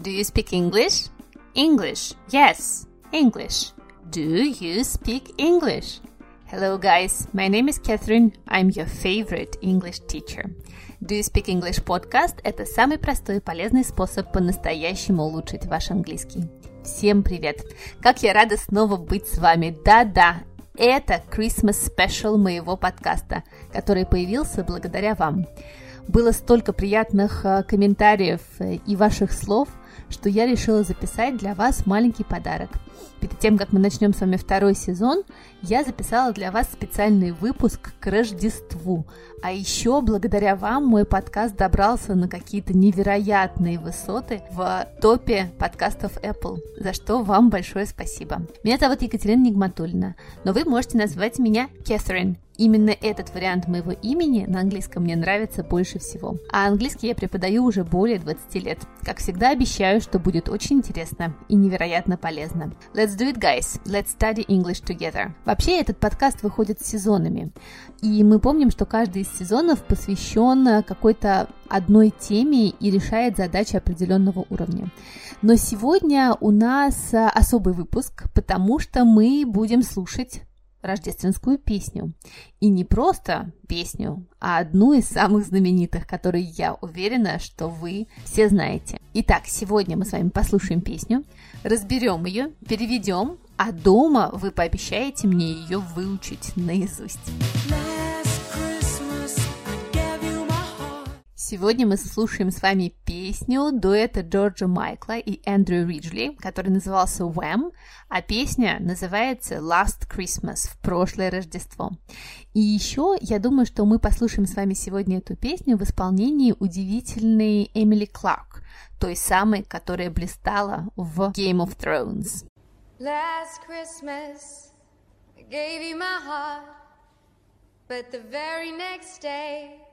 Do you speak English? English. Yes, English. Do you speak English? Hello, guys. My name is Catherine. I'm your favorite English teacher. Do you speak English podcast – это самый простой и полезный способ по-настоящему улучшить ваш английский. Всем привет! Как я рада снова быть с вами. Да-да, это Christmas Special моего подкаста, который появился благодаря вам. Было столько приятных э, комментариев э, и ваших слов – что я решила записать для вас маленький подарок. Перед тем, как мы начнем с вами второй сезон, я записала для вас специальный выпуск к Рождеству. А еще благодаря вам мой подкаст добрался на какие-то невероятные высоты в топе подкастов Apple, за что вам большое спасибо. Меня зовут Екатерина Нигматульна, но вы можете назвать меня Catherine. Именно этот вариант моего имени на английском мне нравится больше всего. А английский я преподаю уже более 20 лет. Как всегда обещаю, что будет очень интересно и невероятно полезно. Let's do it, guys. Let's study English together. Вообще, этот подкаст выходит сезонами. И мы помним, что каждый из сезонов посвящен какой-то одной теме и решает задачи определенного уровня. Но сегодня у нас особый выпуск, потому что мы будем слушать рождественскую песню. И не просто песню, а одну из самых знаменитых, которые я уверена, что вы все знаете. Итак, сегодня мы с вами послушаем песню, разберем ее, переведем, а дома вы пообещаете мне ее выучить наизусть. Сегодня мы слушаем с вами песню дуэта Джорджа Майкла и Эндрю Риджли, который назывался Wham, а песня называется Last Christmas, в прошлое Рождество. И еще я думаю, что мы послушаем с вами сегодня эту песню в исполнении удивительной Эмили Кларк, той самой, которая блистала в Game of Thrones. Last Christmas I gave you my heart, but the very next day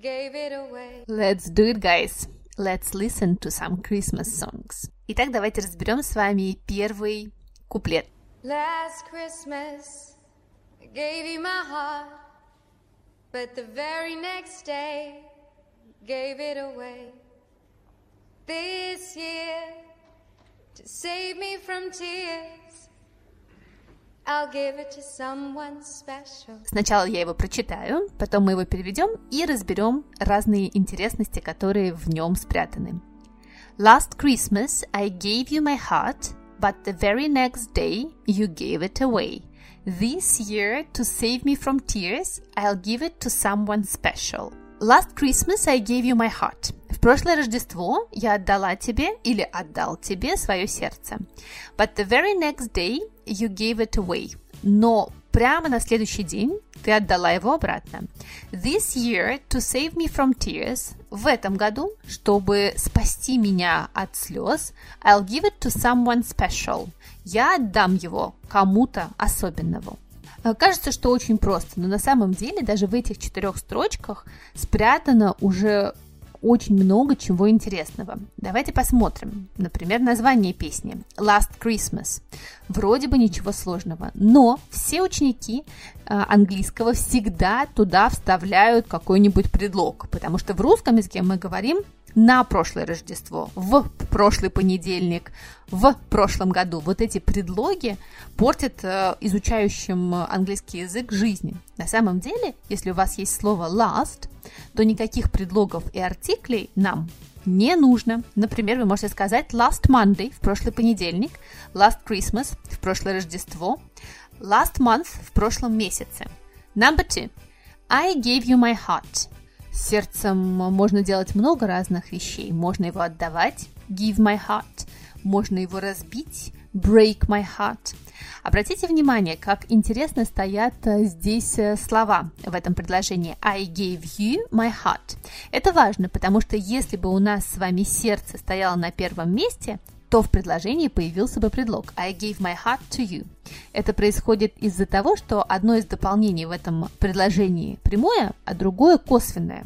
gave it away. Let's do it, guys. Let's listen to some Christmas songs. Итак, давайте разберем с вами первый куплет. Last Christmas I gave you my heart, but the very next day gave it away. This year, to save me from tears, Сначала я его прочитаю, потом мы его переведем и разберем разные интересности, которые в нем спрятаны. Last Christmas I gave you my heart, but the very next day you gave it away. This year, to save me from tears, I'll give it to someone special. Last Christmas I gave you my heart. В прошлое Рождество я отдала тебе или отдал тебе свое сердце. But the very next day you gave it away. Но прямо на следующий день ты отдала его обратно. This year, to save me from tears, в этом году, чтобы спасти меня от слез, I'll give it to someone special. Я отдам его кому-то особенному. Э, кажется, что очень просто, но на самом деле даже в этих четырех строчках спрятано уже очень много чего интересного. Давайте посмотрим. Например, название песни Last Christmas. Вроде бы ничего сложного, но все ученики э, английского всегда туда вставляют какой-нибудь предлог, потому что в русском языке мы говорим на прошлое Рождество, в прошлый понедельник, в прошлом году. Вот эти предлоги портят э, изучающим английский язык жизни. На самом деле, если у вас есть слово last, то никаких предлогов и артиклей нам не нужно. Например, вы можете сказать last Monday в прошлый понедельник, last Christmas в прошлое Рождество, last month в прошлом месяце. Number two. I gave you my heart. сердцем можно делать много разных вещей. Можно его отдавать, give my heart. Можно его разбить, break my heart. Обратите внимание, как интересно стоят э, здесь э, слова в этом предложении. I gave you my heart. Это важно, потому что если бы у нас с вами сердце стояло на первом месте, то в предложении появился бы предлог I gave my heart to you. Это происходит из-за того, что одно из дополнений в этом предложении прямое, а другое косвенное.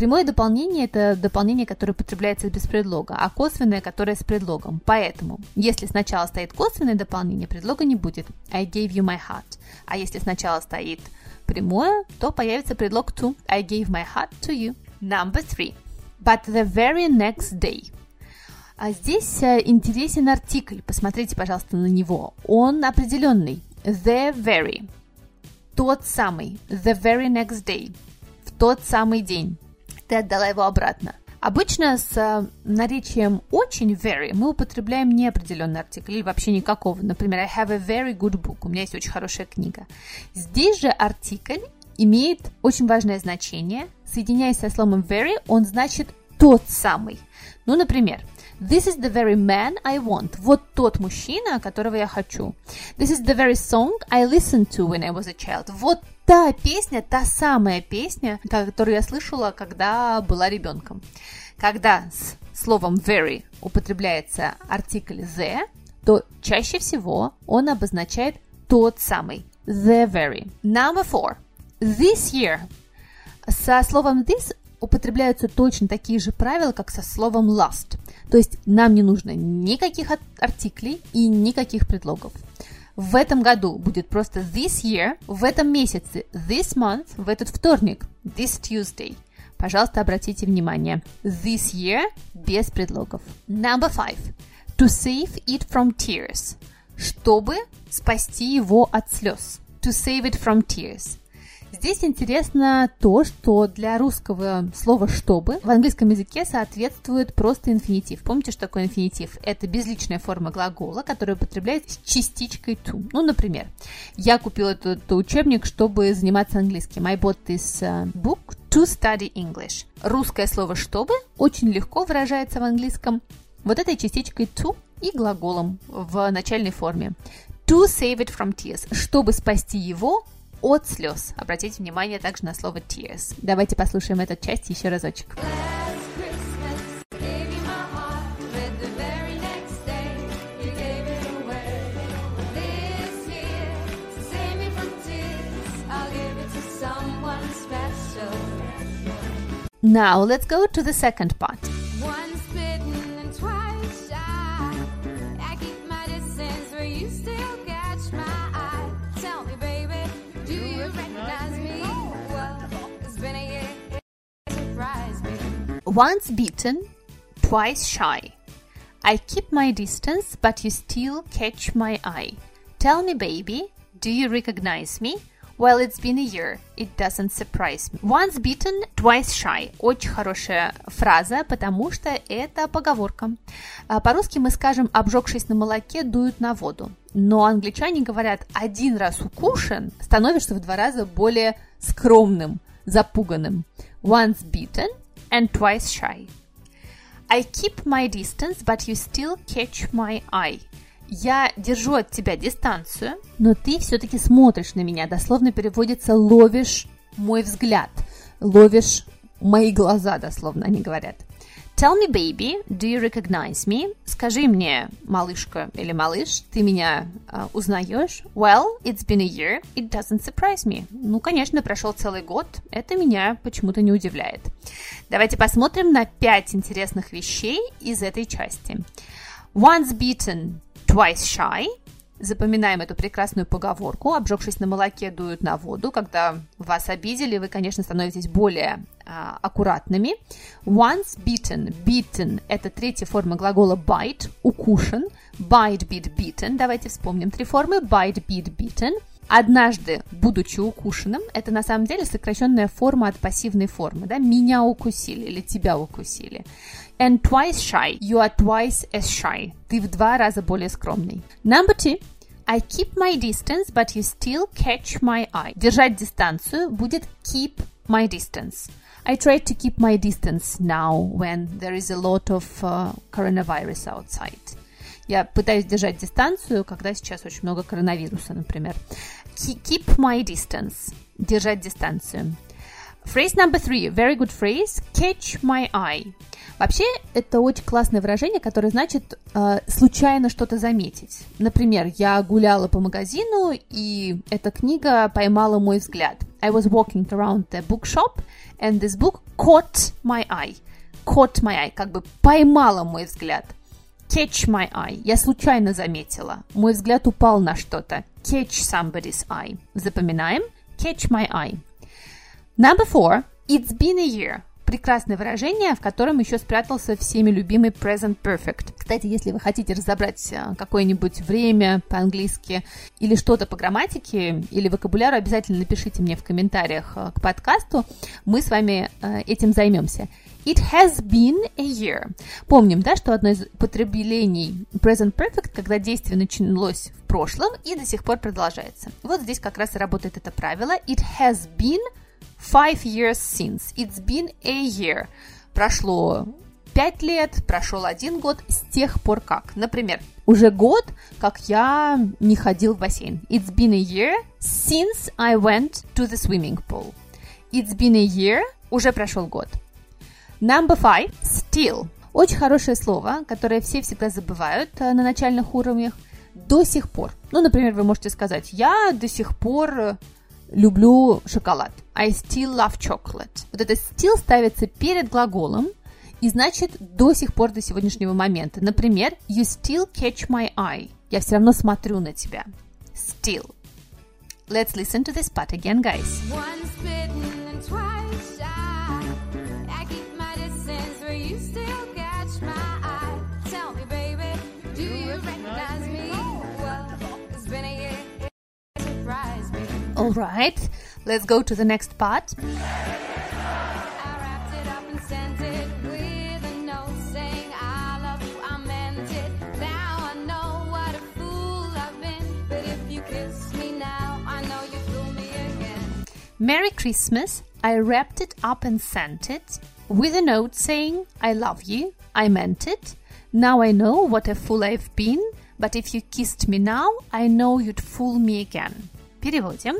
Прямое дополнение – это дополнение, которое потребляется без предлога, а косвенное, которое с предлогом. Поэтому, если сначала стоит косвенное дополнение, предлога не будет. I gave you my heart. А если сначала стоит прямое, то появится предлог to. I gave my heart to you. Number three. But the very next day. А здесь э, интересен артикль. Посмотрите, пожалуйста, на него. Он определенный. The very. Тот самый. The very next day. В тот самый день. Ты отдала его обратно. Обычно с э, наречием очень very мы употребляем неопределенный артикль или вообще никакого. Например, I have a very good book. У меня есть очень хорошая книга. Здесь же артикль имеет очень важное значение. Соединяясь со словом very, он значит тот самый. Ну, например, This is the very man I want. Вот тот мужчина, которого я хочу. This is the very song I listened to when I was a child. Вот та песня, та самая песня, которую я слышала, когда была ребенком. Когда с словом very употребляется артикль the, то чаще всего он обозначает тот самый. The very. Number four. This year. Со словом this употребляются точно такие же правила, как со словом last. То есть нам не нужно никаких артиклей и никаких предлогов. В этом году будет просто this year, в этом месяце this month, в этот вторник this Tuesday. Пожалуйста, обратите внимание. This year без предлогов. Number five. To save it from tears. Чтобы спасти его от слез. To save it from tears. Здесь интересно то, что для русского слова «чтобы» в английском языке соответствует просто инфинитив. Помните, что такое инфинитив? Это безличная форма глагола, которая употребляется с частичкой to. Ну, например, я купил этот, учебник, чтобы заниматься английским. I bought this uh, book to study English. Русское слово «чтобы» очень легко выражается в английском вот этой частичкой to и глаголом в начальной форме. To save it from tears. Чтобы спасти его от слез. Обратите внимание также на слово tears. Давайте послушаем эту часть еще разочек. Now let's go to the second part. Once beaten, twice shy. I keep my distance, but you still catch my eye. Tell me, baby, do you recognize me? Well, it's been a year. It doesn't surprise me. Once beaten, twice shy. Очень хорошая фраза, потому что это поговорка. По-русски мы скажем «обжегшись на молоке, дуют на воду». Но англичане говорят «один раз укушен, становишься в два раза более скромным, запуганным». Once beaten, and twice shy. I keep my distance, but you still catch my eye. Я держу от тебя дистанцию, но ты все-таки смотришь на меня. Дословно переводится «ловишь мой взгляд», «ловишь мои глаза», дословно они говорят. Tell me, baby, do you recognize me? Скажи мне, малышка или малыш, ты меня uh, узнаешь? Well, it's been a year. It doesn't surprise me. Ну, конечно, прошел целый год. Это меня почему-то не удивляет. Давайте посмотрим на пять интересных вещей из этой части. Once beaten, twice shy. Запоминаем эту прекрасную поговорку. Обжегшись на молоке, дуют на воду. Когда вас обидели, вы, конечно, становитесь более а, аккуратными. Once beaten. Beaten – это третья форма глагола bite – укушен. Bite, beat, beaten. Давайте вспомним три формы. Bite, beat, beaten. Однажды, будучи укушенным, это на самом деле сокращенная форма от пассивной формы, да, меня укусили или тебя укусили. And twice shy, you are twice as shy. Ты в два раза более скромный. Number two, I keep my distance, but you still catch my eye. Держать дистанцию будет keep my distance. I try to keep my distance now when there is a lot of uh, coronavirus outside. Я пытаюсь держать дистанцию, когда сейчас очень много коронавируса, например. Keep my distance. Держать дистанцию. Phrase number three. Very good phrase. Catch my eye. Вообще, это очень классное выражение, которое значит э, случайно что-то заметить. Например, я гуляла по магазину, и эта книга поймала мой взгляд. I was walking around the bookshop, and this book caught my eye. Caught my eye, как бы поймала мой взгляд. Catch my eye. Я случайно заметила. Мой взгляд упал на что-то. Catch somebody's eye. Запоминаем. Catch my eye. Number four. It's been a year. прекрасное выражение, в котором еще спрятался всеми любимый present perfect. Кстати, если вы хотите разобрать э, какое-нибудь время по-английски или что-то по грамматике или вокабуляру, обязательно напишите мне в комментариях э, к подкасту. Мы с вами э, этим займемся. It has been a year. Помним, да, что одно из употреблений present perfect, когда действие началось в прошлом и до сих пор продолжается. Вот здесь как раз и работает это правило. It has been five years since. It's been a year. Прошло пять лет, прошел один год с тех пор как. Например, уже год, как я не ходил в бассейн. It's been a year since I went to the swimming pool. It's been a year, уже прошел год. Number five, still. Очень хорошее слово, которое все всегда забывают э, на начальных уровнях. До сих пор. Ну, например, вы можете сказать, я до сих пор э, люблю шоколад. I still love chocolate. Вот это still ставится перед глаголом и значит до сих пор, до сегодняшнего момента. Например, you still catch my eye. Я все равно смотрю на тебя. Still. Let's listen to this part again, guys. All right, let's go to the next part. Merry Christmas. I wrapped it up and sent it with a note saying, I love you. I meant it. Now I know what a fool I've been, but if you kissed me now, I know you'd fool me again. Переводим.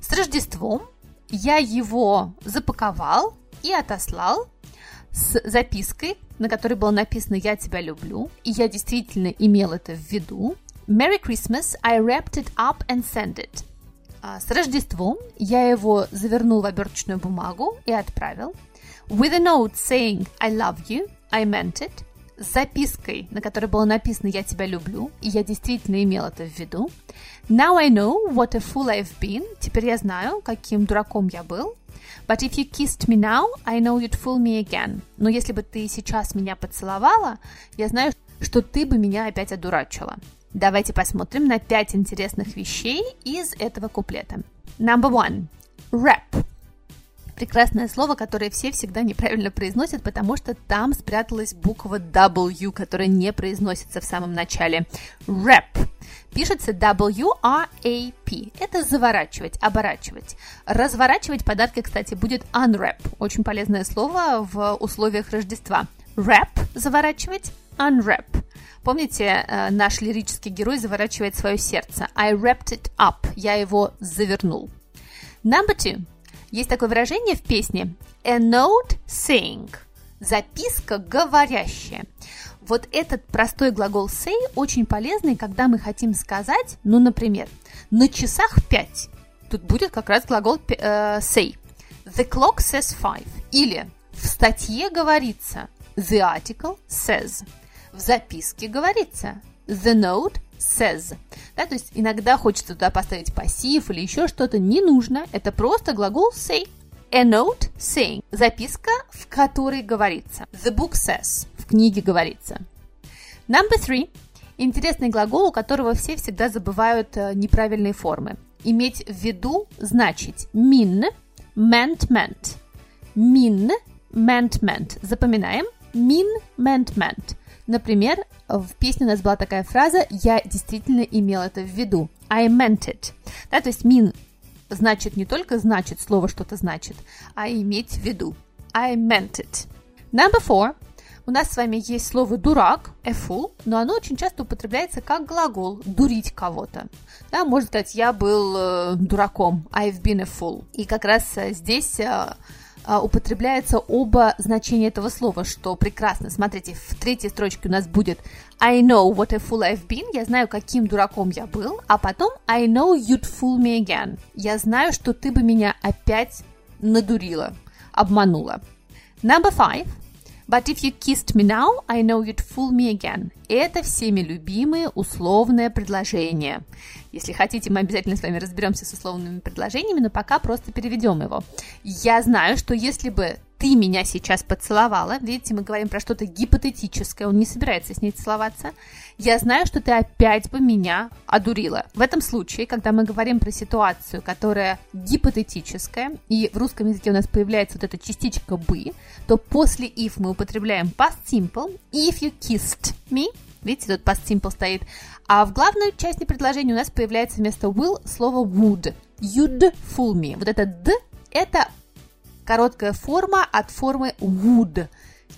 С Рождеством я его запаковал и отослал с запиской, на которой было написано «Я тебя люблю», и я действительно имел это в виду. Merry Christmas, I wrapped it up and sent it. А, с Рождеством я его завернул в оберточную бумагу и отправил. With a note saying I love you, I meant it с запиской, на которой было написано «Я тебя люблю», и я действительно имел это в виду. Now I know what a fool I've been. Теперь я знаю, каким дураком я был. But if you kissed me now, I know you'd fool me again. Но если бы ты сейчас меня поцеловала, я знаю, что ты бы меня опять одурачила. Давайте посмотрим на пять интересных вещей из этого куплета. Number one. Rap прекрасное слово, которое все всегда неправильно произносят, потому что там спряталась буква W, которая не произносится в самом начале. Wrap. Пишется W-R-A-P. Это заворачивать, оборачивать. Разворачивать подарки, кстати, будет unwrap. Очень полезное слово в условиях Рождества. Wrap – заворачивать, unwrap. Помните, э, наш лирический герой заворачивает свое сердце. I wrapped it up. Я его завернул. Number two. Есть такое выражение в песне «a note saying» – записка говорящая. Вот этот простой глагол say очень полезный, когда мы хотим сказать, ну, например, на часах 5. Тут будет как раз глагол э, say. The clock says five. Или в статье говорится the article says. В записке говорится the note says. Да, то есть иногда хочется туда поставить пассив или еще что-то. Не нужно. Это просто глагол say. A note saying. Записка, в которой говорится. The book says. В книге говорится. Number three. Интересный глагол, у которого все всегда забывают э, неправильные формы. Иметь в виду значить mean, meant, meant. Mean, meant, meant. Запоминаем. Mean, meant, meant. Например, в песне у нас была такая фраза «Я действительно имел это в виду». I meant it. Да, то есть mean значит не только значит, слово что-то значит, а иметь в виду. I meant it. Number four. У нас с вами есть слово «дурак», a fool, но оно очень часто употребляется как глагол «дурить кого-то». Да, можно сказать «я был э, дураком», «I've been a fool». И как раз э, здесь э, а, употребляются оба значения этого слова, что прекрасно. Смотрите, в третьей строчке у нас будет I know what a fool I've been. Я знаю, каким дураком я был. А потом I know you'd fool me again. Я знаю, что ты бы меня опять надурила, обманула. Number five. But if you kissed me now, I know you'd fool me again. Это всеми любимые условное предложение. Если хотите, мы обязательно с вами разберемся с условными предложениями, но пока просто переведем его. Я знаю, что если бы ты меня сейчас поцеловала. Видите, мы говорим про что-то гипотетическое, он не собирается с ней целоваться. Я знаю, что ты опять бы меня одурила. В этом случае, когда мы говорим про ситуацию, которая гипотетическая, и в русском языке у нас появляется вот эта частичка «бы», то после if мы употребляем past simple. If you kissed me, видите, тут past simple стоит. А в главной части предложения у нас появляется вместо will слово would. You'd fool me. Вот это «д» – это Короткая форма от формы would.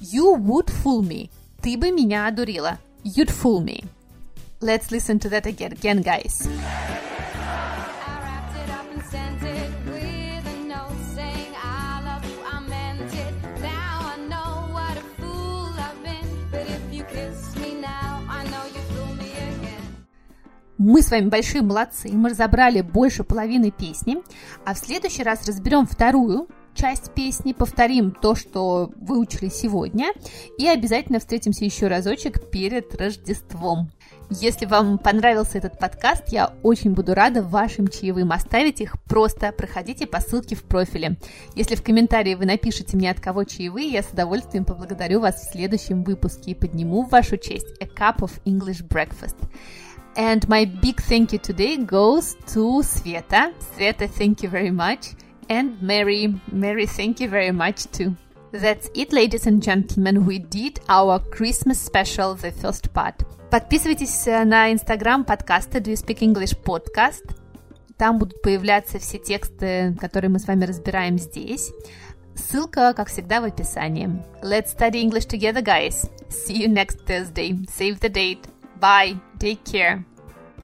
You would fool me. Ты бы меня одурила. You'd fool me. Let's listen to that again, again guys. Мы с вами большие молодцы, мы разобрали больше половины песни, а в следующий раз разберем вторую часть песни, повторим то, что выучили сегодня, и обязательно встретимся еще разочек перед Рождеством. Если вам понравился этот подкаст, я очень буду рада вашим чаевым оставить их. Просто проходите по ссылке в профиле. Если в комментарии вы напишите мне, от кого чаевые, я с удовольствием поблагодарю вас в следующем выпуске и подниму в вашу честь a cup of English breakfast. And my big thank you today goes to Sveta. Sveta, thank you very much and Mary. Mary, thank you very much too. That's it, ladies and gentlemen. We did our Christmas special, the first part. Подписывайтесь на инстаграм подкаста Do You Speak English Podcast. Там будут появляться все тексты, которые мы с вами разбираем здесь. Ссылка, как всегда, в описании. Let's study English together, guys. See you next Thursday. Save the date. Bye. Take care.